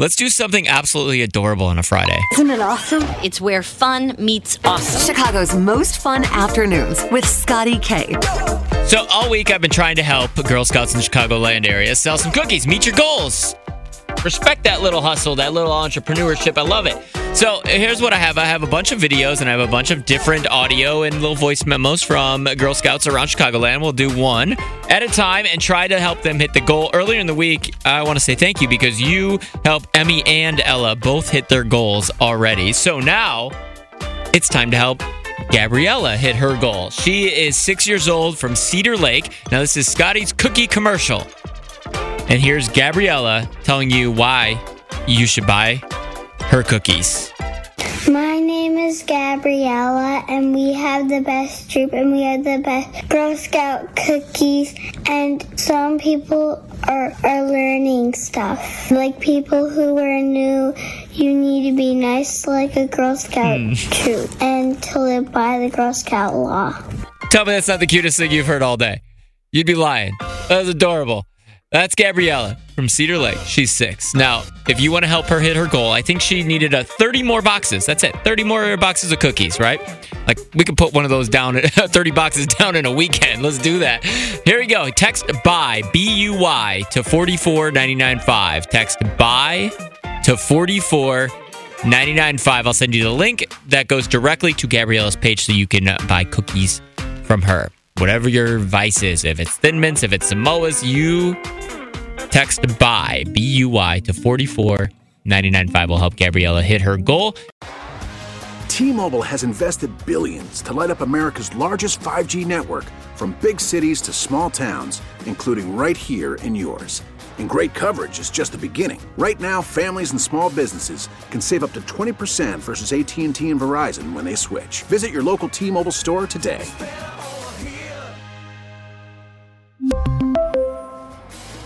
Let's do something absolutely adorable on a Friday. Isn't it awesome? It's where fun meets awesome. Chicago's most fun afternoons with Scotty K. So, all week I've been trying to help Girl Scouts in the Chicagoland area sell some cookies, meet your goals. Respect that little hustle, that little entrepreneurship. I love it. So, here's what I have I have a bunch of videos and I have a bunch of different audio and little voice memos from Girl Scouts around Chicagoland. We'll do one at a time and try to help them hit the goal. Earlier in the week, I want to say thank you because you helped Emmy and Ella both hit their goals already. So, now it's time to help Gabriella hit her goal. She is six years old from Cedar Lake. Now, this is Scotty's cookie commercial. And here's Gabriella telling you why you should buy her cookies. My name is Gabriella, and we have the best troop, and we have the best Girl Scout cookies. And some people are, are learning stuff. Like people who are new, you need to be nice like a Girl Scout hmm. troop and to live by the Girl Scout law. Tell me that's not the cutest thing you've heard all day. You'd be lying. That was adorable. That's Gabriella from Cedar Lake. She's six. Now, if you want to help her hit her goal, I think she needed a 30 more boxes. That's it. 30 more boxes of cookies, right? Like we could put one of those down, 30 boxes down in a weekend. Let's do that. Here we go. Text buy, B U Y, to 44995. Text buy to 44995. I'll send you the link that goes directly to Gabriella's page so you can uh, buy cookies from her. Whatever your vice is, if it's Thin Mints, if it's Samoas, you text buy, B U Y, to 44995 will help Gabriella hit her goal. T-Mobile has invested billions to light up America's largest 5G network from big cities to small towns, including right here in yours. And great coverage is just the beginning. Right now, families and small businesses can save up to 20% versus AT&T and Verizon when they switch. Visit your local T-Mobile store today.